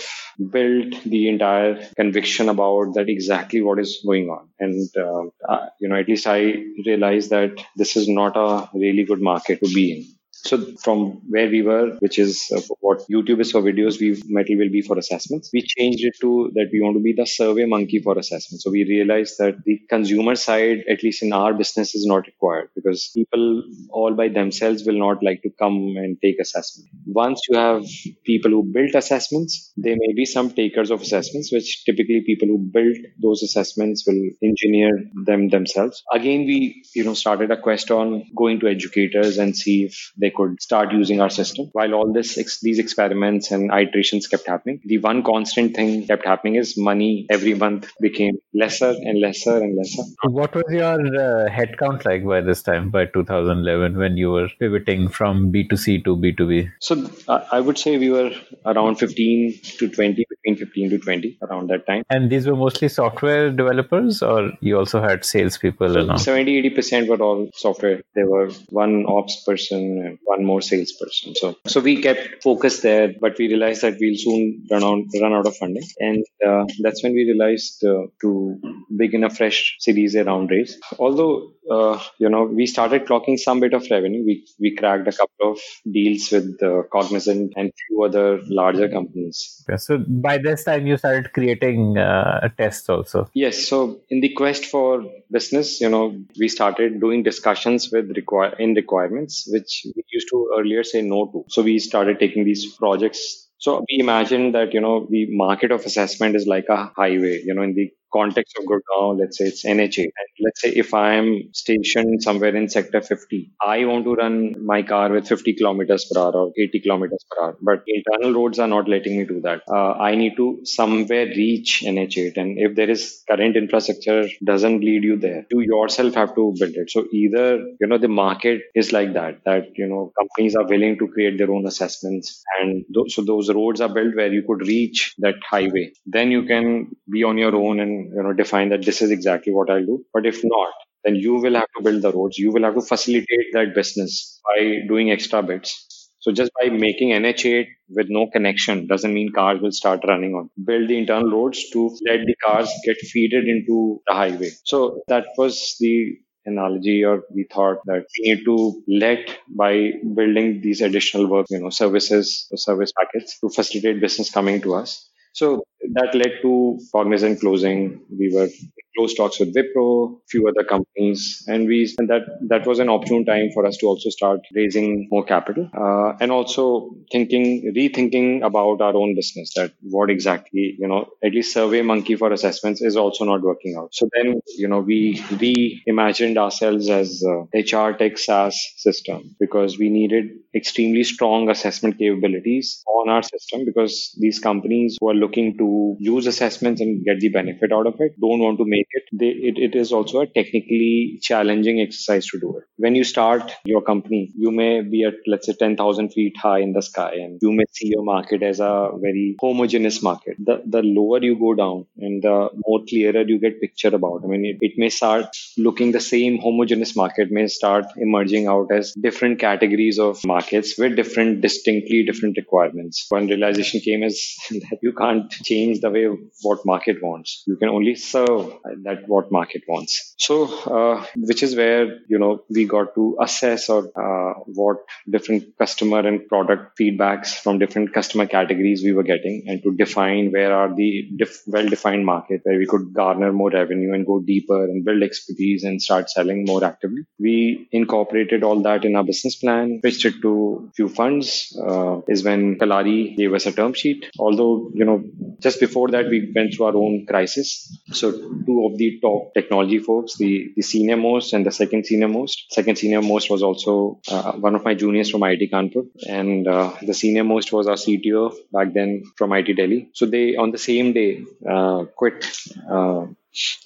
built the entire conviction about that exactly what is going on. And uh, uh, you know at least i realized that this is not a really good market to be in so from where we were, which is uh, what YouTube is for videos, we Mettl will be for assessments. We changed it to that we want to be the survey monkey for assessment. So we realized that the consumer side, at least in our business, is not required because people all by themselves will not like to come and take assessment. Once you have people who built assessments, there may be some takers of assessments, which typically people who built those assessments will engineer them themselves. Again, we you know started a quest on going to educators and see if they could start using our system. While all this ex- these experiments and iterations kept happening, the one constant thing kept happening is money every month became lesser and lesser and lesser. What was your uh, headcount like by this time, by 2011, when you were pivoting from B2C to B2B? So uh, I would say we were around 15 to 20, between 15 to 20 around that time. And these were mostly software developers, or you also had salespeople? So 70, 80% were all software. There were one ops person one more salesperson. So so we kept focused there, but we realized that we'll soon run out run out of funding, and uh, that's when we realized uh, to begin a fresh Series A round raise. Although uh, you know we started clocking some bit of revenue, we we cracked a couple of deals with uh, Cognizant and few other larger companies. Yeah, so by this time you started creating uh, tests also. Yes. So in the quest for business, you know, we started doing discussions with require in requirements, which we used to earlier say no to. So we started taking these projects. So we imagine that, you know, the market of assessment is like a highway, you know, in the context of Gurgaon, let's say it's NH8. Let's say if I'm stationed somewhere in sector 50, I want to run my car with 50 kilometers per hour or 80 kilometers per hour, but internal roads are not letting me do that. Uh, I need to somewhere reach NH8. And if there is current infrastructure doesn't lead you there, you yourself have to build it. So either, you know, the market is like that, that, you know, companies are willing to create their own assessments. And th- so those roads are built where you could reach that highway. Then you can be on your own and you know define that this is exactly what I'll do. But if not, then you will have to build the roads. You will have to facilitate that business by doing extra bits. So just by making NH8 with no connection doesn't mean cars will start running on. Build the internal roads to let the cars get feeded into the highway. So that was the analogy or we thought that we need to let by building these additional work, you know, services or service packets to facilitate business coming to us. So that led to Cognizant closing. We were close talks with Wipro, few other companies, and we and that that was an opportune time for us to also start raising more capital uh, and also thinking, rethinking about our own business. That what exactly you know, at least Survey Monkey for assessments is also not working out. So then you know we reimagined ourselves as HR tech SaaS system because we needed extremely strong assessment capabilities on our system because these companies who are looking to use assessments and get the benefit out of it don't want to make it. They, it, it is also a technically challenging exercise to do it. When you start your company, you may be at, let's say, 10,000 feet high in the sky and you may see your market as a very homogeneous market. The, the lower you go down and the more clearer you get picture about. I mean, it, it may start looking the same homogeneous market may start emerging out as different categories of markets with different, distinctly different requirements. One realization came is that you can't change the way what market wants. You can only serve that what market wants. So, uh, which is where, you know, we got to assess or uh, what different customer and product feedbacks from different customer categories we were getting and to define where are the well-defined market where we could garner more revenue and go deeper and build expertise and start selling more actively. We incorporated all that in our business plan, pitched it to few funds, uh, is when Kalaari gave us a term sheet. Although, you know, just before that, we went through our own crisis. So two of the top technology folks, the, the senior most and the second senior most. Second senior most was also uh, one of my juniors from IIT Kanpur. And uh, the senior most was our CTO back then from IIT Delhi. So they, on the same day, uh, quit uh,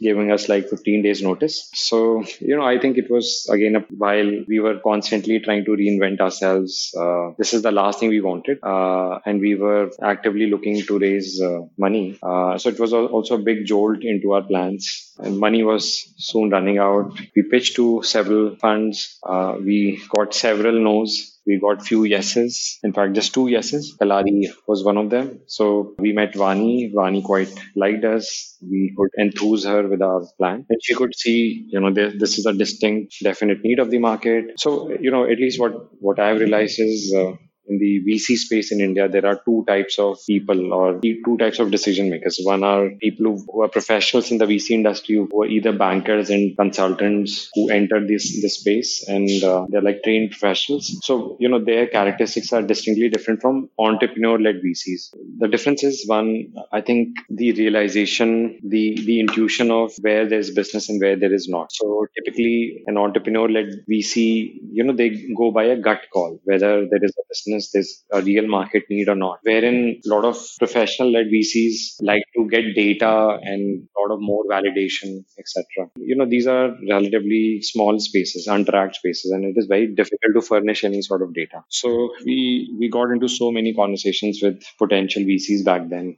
giving us like 15 days notice. So, you know, I think it was again, a, while we were constantly trying to reinvent ourselves, uh, this is the last thing we wanted. Uh, and we were actively looking to raise uh, money. Uh, so it was also a big jolt into our plans and money was soon running out. We pitched to several funds. Uh, we got several no's we got few yeses. In fact, just two yeses. Kalaari was one of them. So we met Vani. Vani quite liked us. We could enthuse her with our plan. And she could see, you know, this is a distinct, definite need of the market. So, you know, at least what, what I've realized is, uh, in the VC space in India, there are two types of people or two types of decision makers. One are people who, are professionals in the VC industry who are either bankers and consultants who enter this, this space and uh, they're like trained professionals. So, you know, their characteristics are distinctly different from entrepreneur led VCs. The difference is one, I think the realization, the, the intuition of where there's business and where there is not. So typically an entrepreneur led VC, you know, they go by a gut call, whether there is a business business there's a real market need or not. Wherein a lot of professional led VCs like to get data and a lot of more validation, etc. You know, these are relatively small spaces, untracked spaces, and it is very difficult to furnish any sort of data. So we we got into so many conversations with potential VCs back then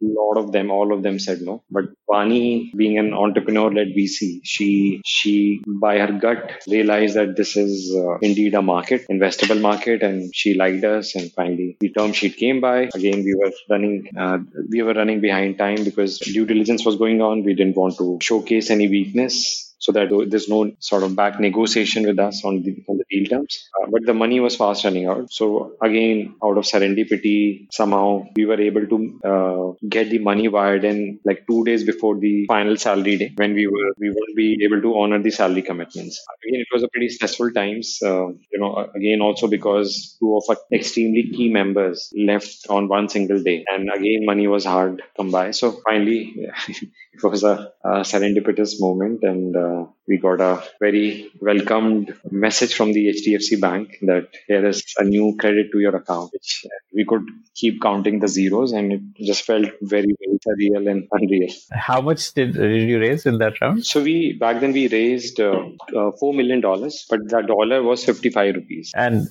lot of them, all of them said no. But Vani, being an entrepreneur-led VC, she she by her gut realized that this is uh, indeed a market, investable market, and she liked us. And finally, the term sheet came by. Again, we were running uh, we were running behind time because due diligence was going on. We didn't want to showcase any weakness so that there's no sort of back negotiation with us on the, on the deal terms. Uh, but the money was fast running out. So again, out of serendipity, somehow we were able to uh, get the money wired in like two days before the final salary day when we were we would be able to honor the salary commitments. Again, it was a pretty stressful times. Uh, you know, again also because two of our extremely key members left on one single day, and again money was hard to come by. So finally, it was a, a serendipitous moment and uh, we got a very welcomed message from the HDFC Bank that here is a new credit to your account, which we could keep counting the zeros, and it just felt very, very surreal and unreal. How much did, did you raise in that round? So we back then we raised uh, uh, four million dollars, but the dollar was fifty five rupees. And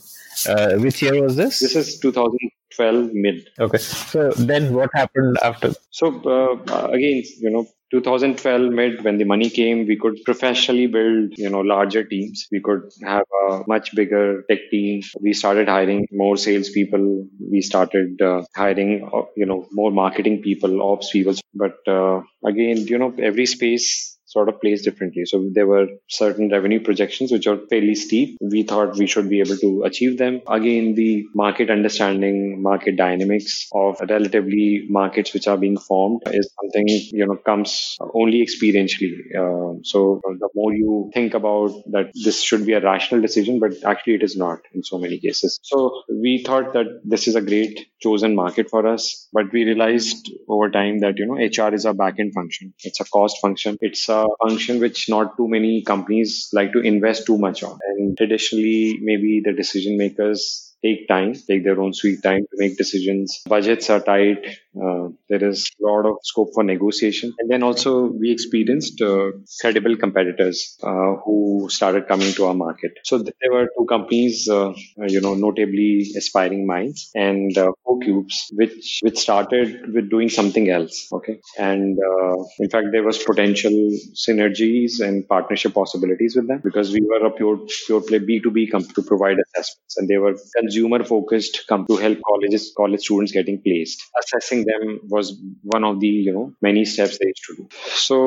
uh, which year was this? This is two thousand 12 mid okay so then what happened after so uh, again you know 2012 mid when the money came we could professionally build you know larger teams. We could have a much bigger tech team. We started hiring more salespeople. We started uh, hiring uh, you know more marketing people ops people. But uh, again you know every space sort of plays differently. So there were certain revenue projections which are fairly steep. We thought we should be able to achieve them. Again, the market understanding, market dynamics of relatively markets which are being formed is something you know comes only experientially. Uh, so the more you think about that, this should be a rational decision, but actually it is not in so many cases. So we thought that this is a great chosen market for us, but we realized over time that you know HR is a back end function. It's a cost function. It's a function which not too many companies like to invest too much on. And traditionally, maybe the decision makers take time, take their own sweet time to make decisions. Budgets are tight. Uh, there is a lot of scope for negotiation. And then also we experienced uh, credible competitors uh, who started coming to our market. So there were two companies, uh, you know, notably Aspiring Minds and uh, CoCubes, which which started with doing something else. Okay, and uh, in fact there was potential synergies and partnership possibilities with them because we were a pure pure play B two B company to provide assessments, and they were consumer focused come to help colleges college students getting placed. Assessing them was one of the you know many steps they used to do. So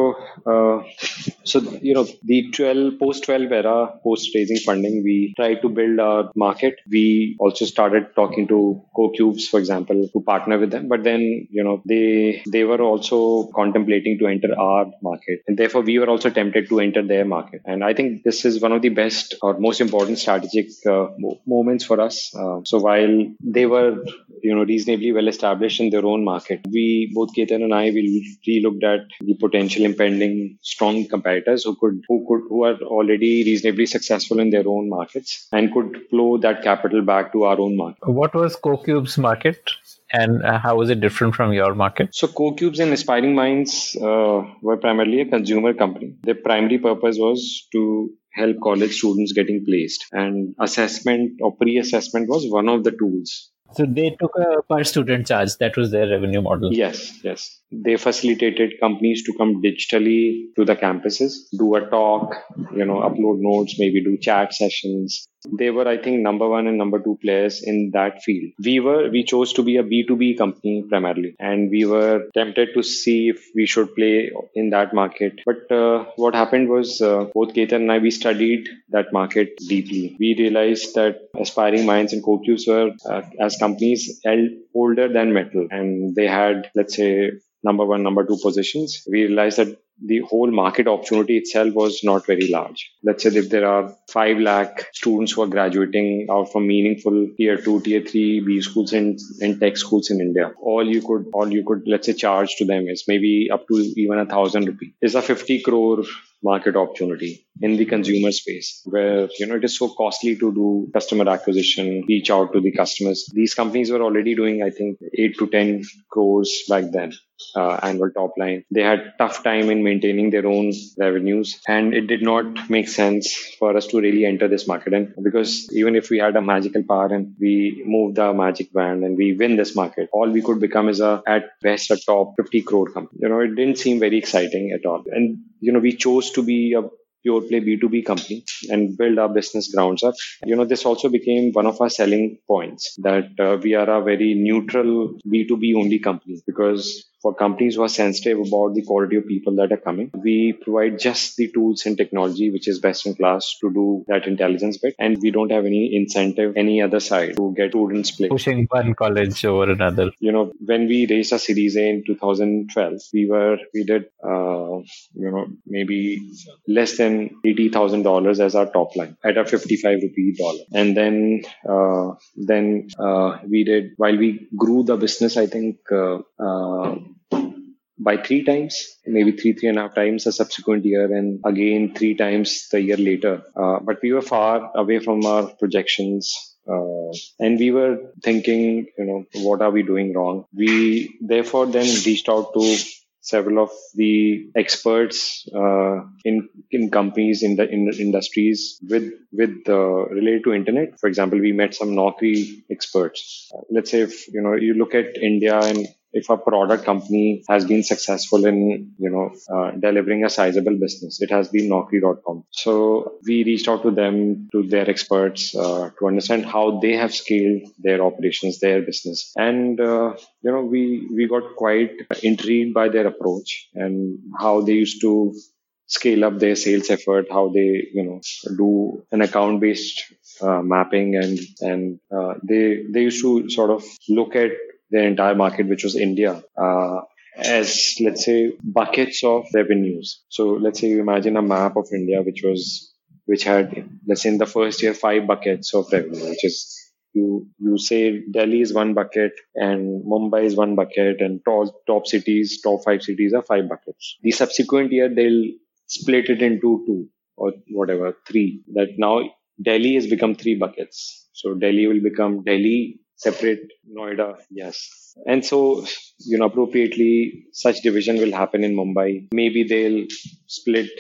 uh, so you know the 12 post 12 era post raising funding we tried to build our market. We also started talking to CoCubes for example to partner with them. But then you know they they were also contemplating to enter our market. And therefore we were also tempted to enter their market. And i think this is one of the best or most important strategic uh, moments for us uh, so while they were, you know, reasonably well established in their own market, we both Ketan and I we re-looked at the potential impending strong competitors who could who could who are already reasonably successful in their own markets and could flow that capital back to our own market. What was CoCube's market? and uh, how was it different from your market? So, CoCubes and Aspiring Minds uh, were primarily a consumer company. Their primary purpose was to help college students getting placed. And assessment or pre assessment was one of the tools. So they took a per student charge. That was their revenue model. Yes, yes. They facilitated companies to come digitally to the campuses, do a talk, you know, upload notes, maybe do chat sessions, they were, I think, number one and number two players in that field. We were, we chose to be a B2B company primarily, and we were tempted to see if we should play in that market. But uh, what happened was uh, both Ketan and I, we studied that market deeply. We realized that aspiring minds and CoCubes were, uh, as companies, older than Mettl, and they had, let's say, number one, number two positions. We realized that the whole market opportunity itself was not very large. Let's say if there are 5 lakh students who are graduating out from meaningful tier 2, tier 3 B schools and, and tech schools in India, all you could, all you could, let's say charge to them is maybe up to even a thousand rupee is a 50 crore market opportunity in the consumer space where you know it is so costly to do customer acquisition reach out to the customers. These companies were already doing i think 8 to 10 crores back then uh, annual top line. They had tough time in maintaining their own revenues and it did not make sense for us to really enter this market. And because even if we had a magical power and we move the magic band and we win this market all we could become is a at best a top 50 crore company. You know it didn't seem very exciting at all. And you know we chose to be a pure play B2B company and build our business grounds up. You know, this also became one of our selling points that uh, we are a very neutral B2B only company because for companies who are sensitive about the quality of people that are coming. We provide just the tools and technology which is best in class to do that intelligence bit. And we don't have any incentive, any other side to get students play. Pushing one college over another. You know, when we raised our Series A in 2012, we were, we did, uh, you know, maybe less than $80,000 as our top line at a 55 rupee dollar. And then, uh, then, uh, we did, while we grew the business, I think, uh, uh, by three times, maybe three, three and a half times the subsequent year, and again three times the year later. Uh, but we were far away from our projections. Uh, and we were thinking, you know, what are we doing wrong? We therefore then reached out to several of the experts uh, in in companies in the in industries with with uh, related to internet. For example, we met some Naukri experts. Uh, let's say if you know you look at India and if a product company has been successful in you know uh, delivering a sizable business it has been naukri.com so we reached out to them to their experts uh, to understand how they have scaled their operations their business. And uh, you know we we got quite intrigued by their approach and how they used to scale up their sales effort, how they you know do an account based uh, mapping, and and uh, they they used to sort of look at their entire market, which was India. Uh, as let's say buckets of revenues. So let's say you imagine a map of India, which was which had let's say in the first year five buckets of revenue, which is you you say Delhi is one bucket and Mumbai is one bucket and top, top cities, top five cities are five buckets. The subsequent year they'll split it into two or whatever, three. That now Delhi has become three buckets. So Delhi will become Delhi separate Noida, yes. And so, you know, appropriately, such division will happen in Mumbai. Maybe they'll split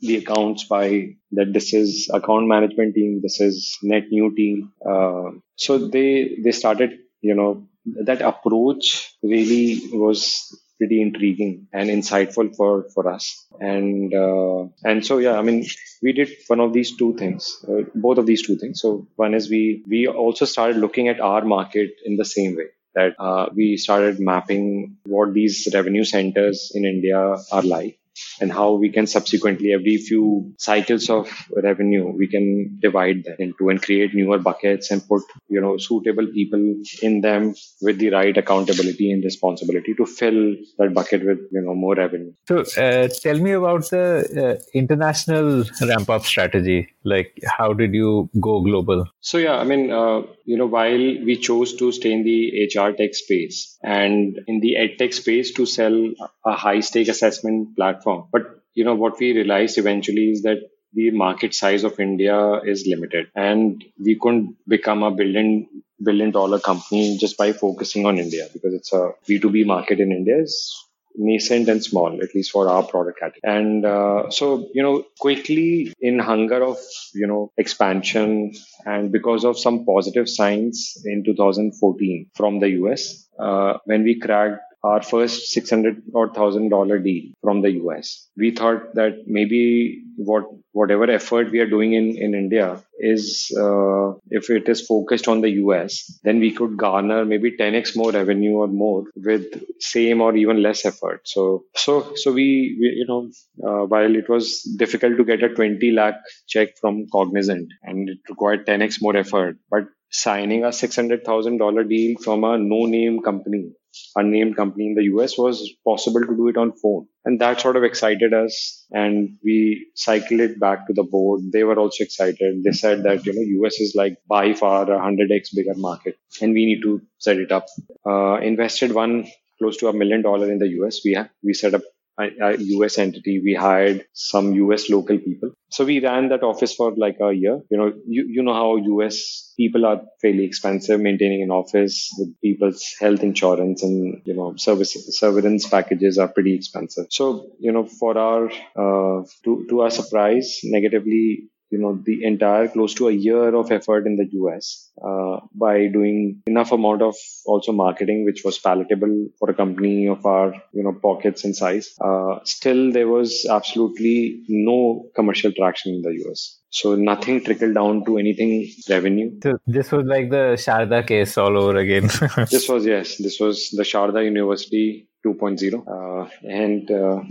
the accounts by that this is account management team, this is net new team. Uh, so they they started, you know, that approach really was pretty intriguing and insightful for for us. And uh, and so yeah, I mean, we did one of these two things, uh, both of these two things. So one is we we also started looking at our market in the same way that uh, we started mapping what these revenue centers in India are like and how we can subsequently every few cycles of revenue we can divide that into and create newer buckets and put you know suitable people in them with the right accountability and responsibility to fill that bucket with you know more revenue. So uh, tell me about the uh, international ramp up strategy. Like how did you go global? So yeah i mean uh, you know while we chose to stay in the hr tech space and in the ed tech space to sell a high stake assessment platform. But you know what we realized eventually is that the market size of India is limited, and we couldn't become a billion billion dollar company just by focusing on India because it's a B2B market in India is nascent and small, at least for our product category. And uh, so, you know, quickly in hunger of, you know, expansion and because of some positive signs in 2014 from the US, uh, when we cracked our first 600 or thousand dollar deal from the US. We thought that maybe what whatever effort we are doing in in India is uh, if it is focused on the US, then we could garner maybe 10x more revenue or more with same or even less effort. So so so we, we you know uh, while it was difficult to get a 20 lakh check from Cognizant and it required 10x more effort, but signing a $600,000 deal from a no name company unnamed company in the US was possible to do it on phone. And that sort of excited us. And we cycled it back to the board. They were also excited. They said that, you know, US is like by far a 100x bigger market and we need to set it up. Uh, invested one close to a million dollar in the US. We, we set up a US entity. We hired some US local people. So we ran that office for like a year. You know, you, you know how US people are fairly expensive maintaining an office with people's health insurance and, you know, service, severance packages are pretty expensive. So, you know, for our, uh, to, to our surprise, negatively, you know the entire close to a year of effort in the US uh, by doing enough amount of also marketing, which was palatable for a company of our you know pockets and size. Uh, still, there was absolutely no commercial traction in the US. So nothing trickled down to anything revenue. So this was like the Sharda case all over again. this was yes, this was the Sharda University 2.0, uh, and uh,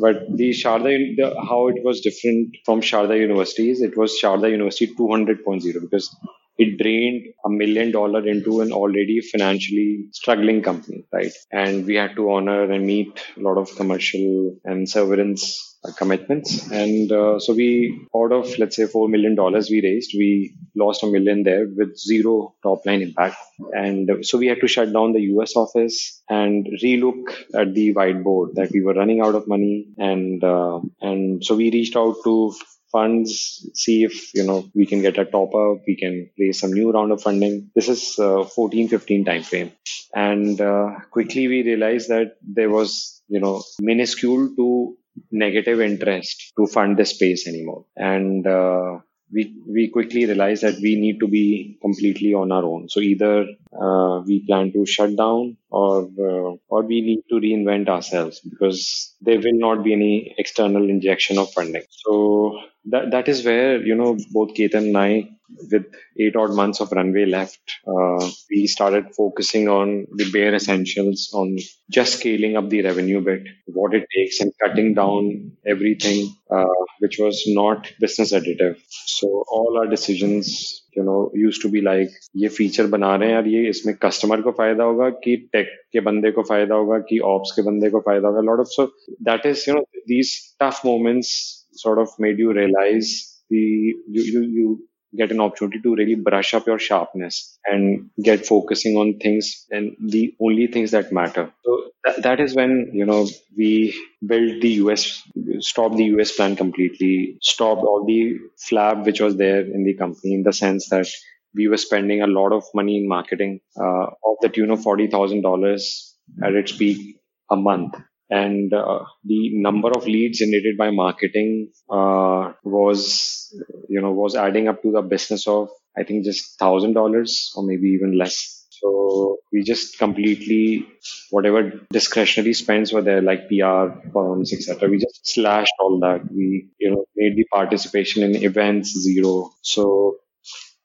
but the Sharda, the, how it was different from Sharda universities, it was Sharda University 200.0 because it drained a million dollar into an already financially struggling company, right? And we had to honor and meet a lot of commercial and severance commitments. And uh, so we, out of let's say four million dollars we raised, we lost a million there with zero top line impact. And so we had to shut down the US office and relook at the whiteboard that we were running out of money. And uh, and so we reached out to funds, see if, you know, we can get a top up, we can raise some new round of funding. This is uh, 14, 15 timeframe. And uh, quickly we realized that there was, you know, minuscule to negative interest to fund the space anymore. And uh, we we quickly realized that we need to be completely on our own. So either uh, we plan to shut down or uh, or we need to reinvent ourselves because there will not be any external injection of funding. So that that is where you know both Ketan and I with eight odd months of runway left, uh, we started focusing on the bare essentials, on just scaling up the revenue bit, what it takes, and cutting down everything uh, which was not business additive. So all our decisions you know use to be like ये feature बना रहे हैं यार ये इसमें customer को फायदा होगा कि टेक के बंदे को फायदा होगा कि ऑप्स के बंदे को फायदा होगा lot of so that is you know these tough moments sort of made you realize the you, you you get an opportunity to really brush up your sharpness and get focusing on things and the only things that matter. So that, is when, you know, we built the US, stopped the US plan completely, stopped all the flab which was there in the company in the sense that we were spending a lot of money in marketing uh, of the tune of $40,000 at its peak a month and uh, the number of leads generated by marketing uh, was you know was adding up to the business of i think just thousand dollars or maybe even less. So we just completely whatever discretionary spends were there like pr firms etc we just slashed all that. We you know made the participation in events zero. So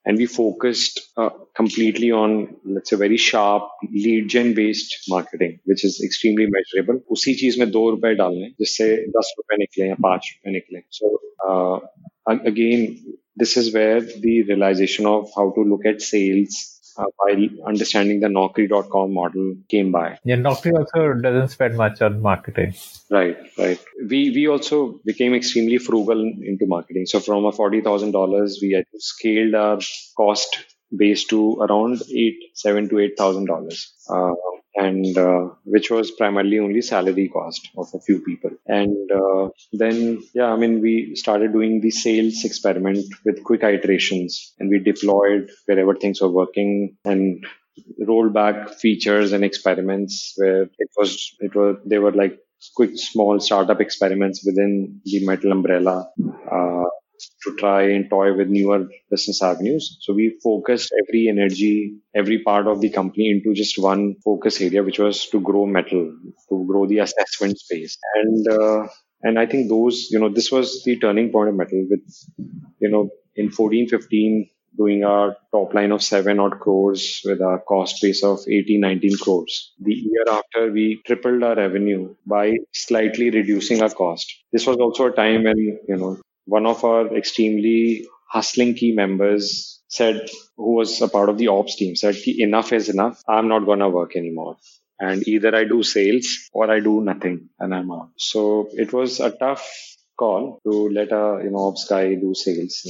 and we focused uh, completely on let's say very sharp lead gen based marketing which is extremely measurable उसी चीज में दो रुपए डालने जिससे दस रुपए निकले या पांच रुपए निकले so uh, again this is where the realization of how to look at sales uh, while understanding the Naukri.com model came by. Yeah, Naukri also doesn't spend much on marketing. Right, right. We we also became extremely frugal into marketing. So from a forty thousand dollars, we had scaled our cost base to around eight, seven to eight thousand uh, dollars and uh, which was primarily only salary cost of a few people. And uh, then, yeah, I mean, we started doing the sales experiment with quick iterations, and we deployed wherever things were working and rolled back features and experiments where it was it was they were like quick small startup experiments within the Mettl umbrella uh, to try and toy with newer business avenues. So we focused every energy, every part of the company into just one focus area, which was to grow Mettl, to grow the assessment space. And, uh, and I think those, you know, this was the turning point of Mettl with, you know, in 14, 15, doing our top line of seven odd crores with our cost base of 18, 19 crores. The year after, we tripled our revenue by slightly reducing our cost. This was also a time when, you know, one of our extremely hustling key members said, who was a part of the ops team, said, enough is enough. I'm not going to work anymore. And either I do sales or I do nothing and I'm out. So it was a tough call to let a, you know, ops guy do sales.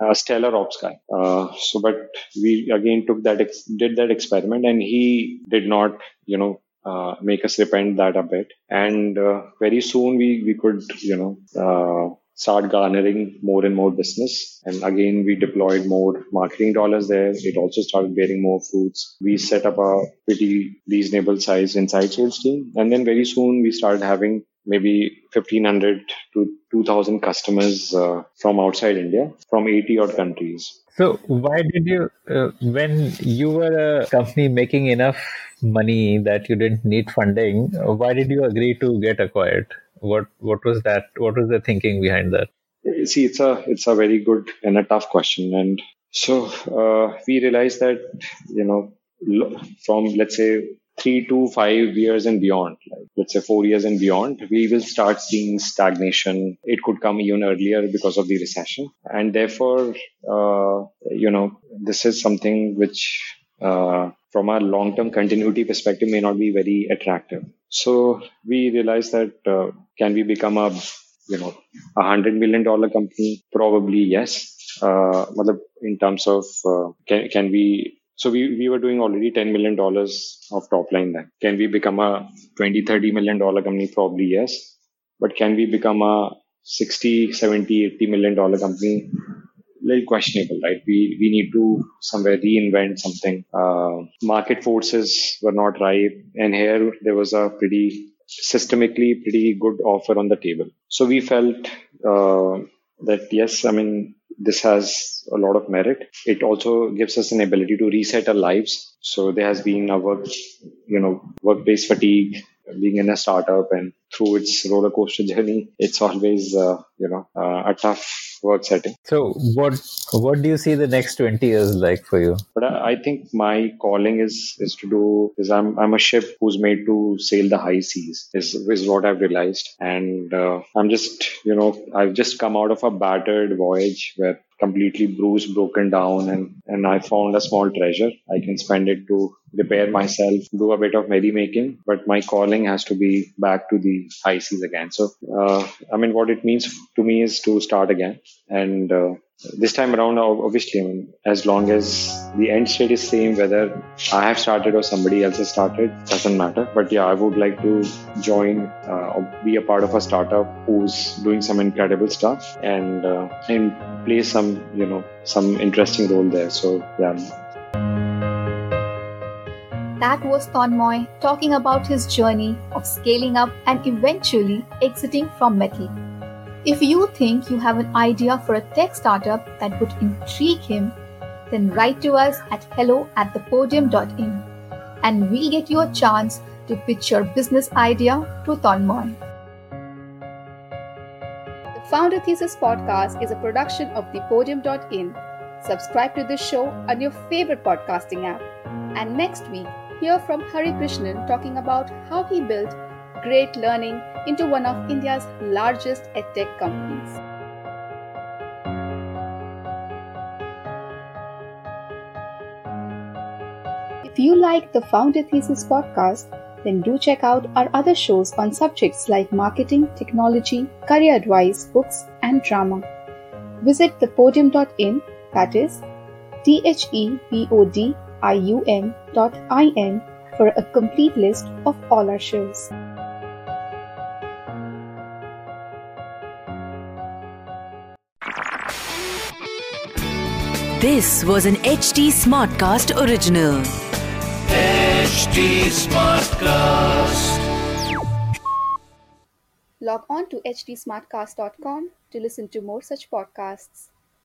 A stellar ops guy. Uh, so, but we again took that, ex- did that experiment and he did not, you know, uh, make us repent that a bit. And uh, very soon we, we could, you know, uh, start garnering more and more business. And again, we deployed more marketing dollars there. It also started bearing more fruits. We set up a pretty reasonable size inside sales team. And then very soon we started having maybe 1500 to 2000 customers uh, from outside India, from 80 odd countries. So why did you, uh, when you were a company making enough money that you didn't need funding, why did you agree to get acquired? What what was that what was the thinking behind that? See it's a it's a very good and a tough question. And so uh, we realized that you know from let's say three to five years and beyond like let's say four years and beyond we will start seeing stagnation. It could come even earlier because of the recession. And therefore uh, you know this is something which uh, from a long-term continuity perspective may not be very attractive. So we realized that uh, can we become a you know a hundred million dollar company? Probably yes. Uh, in terms of uh, can can we so we, we were doing already $10 million of top line then. Can we become a 20, 30 million dollar company? Probably yes. But can we become a 60, 70, 80 million dollar company? Little questionable, right? We we need to somewhere reinvent something. Uh, market forces were not right, and here there was a pretty systemically pretty good offer on the table. So we felt uh, that yes, I mean this has a lot of merit. It also gives us an ability to reset our lives. So there has been a work, you know, work-based fatigue being in a startup and through its roller coaster journey, it's always uh, you know uh, a tough work setting. So what what do you see the next twenty years like for you? But I, I think my calling is is to do is I'm I'm a ship who's made to sail the high seas is is what I've realized, and uh, I'm just you know I've just come out of a battered voyage where completely bruised, broken down, and and I found a small treasure. I can spend it to repair myself, do a bit of merrymaking, but my calling has to be back to the high seas again. So, uh, I mean, what it means to me is to start again. And uh, this time around, obviously, I mean, as long as the end state is same, whether I have started or somebody else has started, doesn't matter. But yeah, I would like to join uh, or be a part of a startup who's doing some incredible stuff and uh, and play some, you know, some interesting role there. So yeah that was Tonmoy talking about his journey of scaling up and eventually exiting from Mettl. If you think you have an idea for a tech startup that would intrigue him, then write to us at hello at thepodium.in and we'll get you a chance to pitch your business idea to Tonmoy. The Founder Thesis podcast is a production of thepodium.in. Subscribe to this show on your favorite podcasting app. And next week, hear from Hari Krishnan talking about how he built great learning into one of India's largest edtech companies. If you like the Founder Thesis podcast, then do check out our other shows on subjects like marketing, technology, career advice, books, and drama. Visit thepodium.in, that is T H E P O D iun.in for a complete list of all our shows. This was an HT Smartcast original. HT Smartcast. Log on to htsmartcast.com to listen to more such podcasts.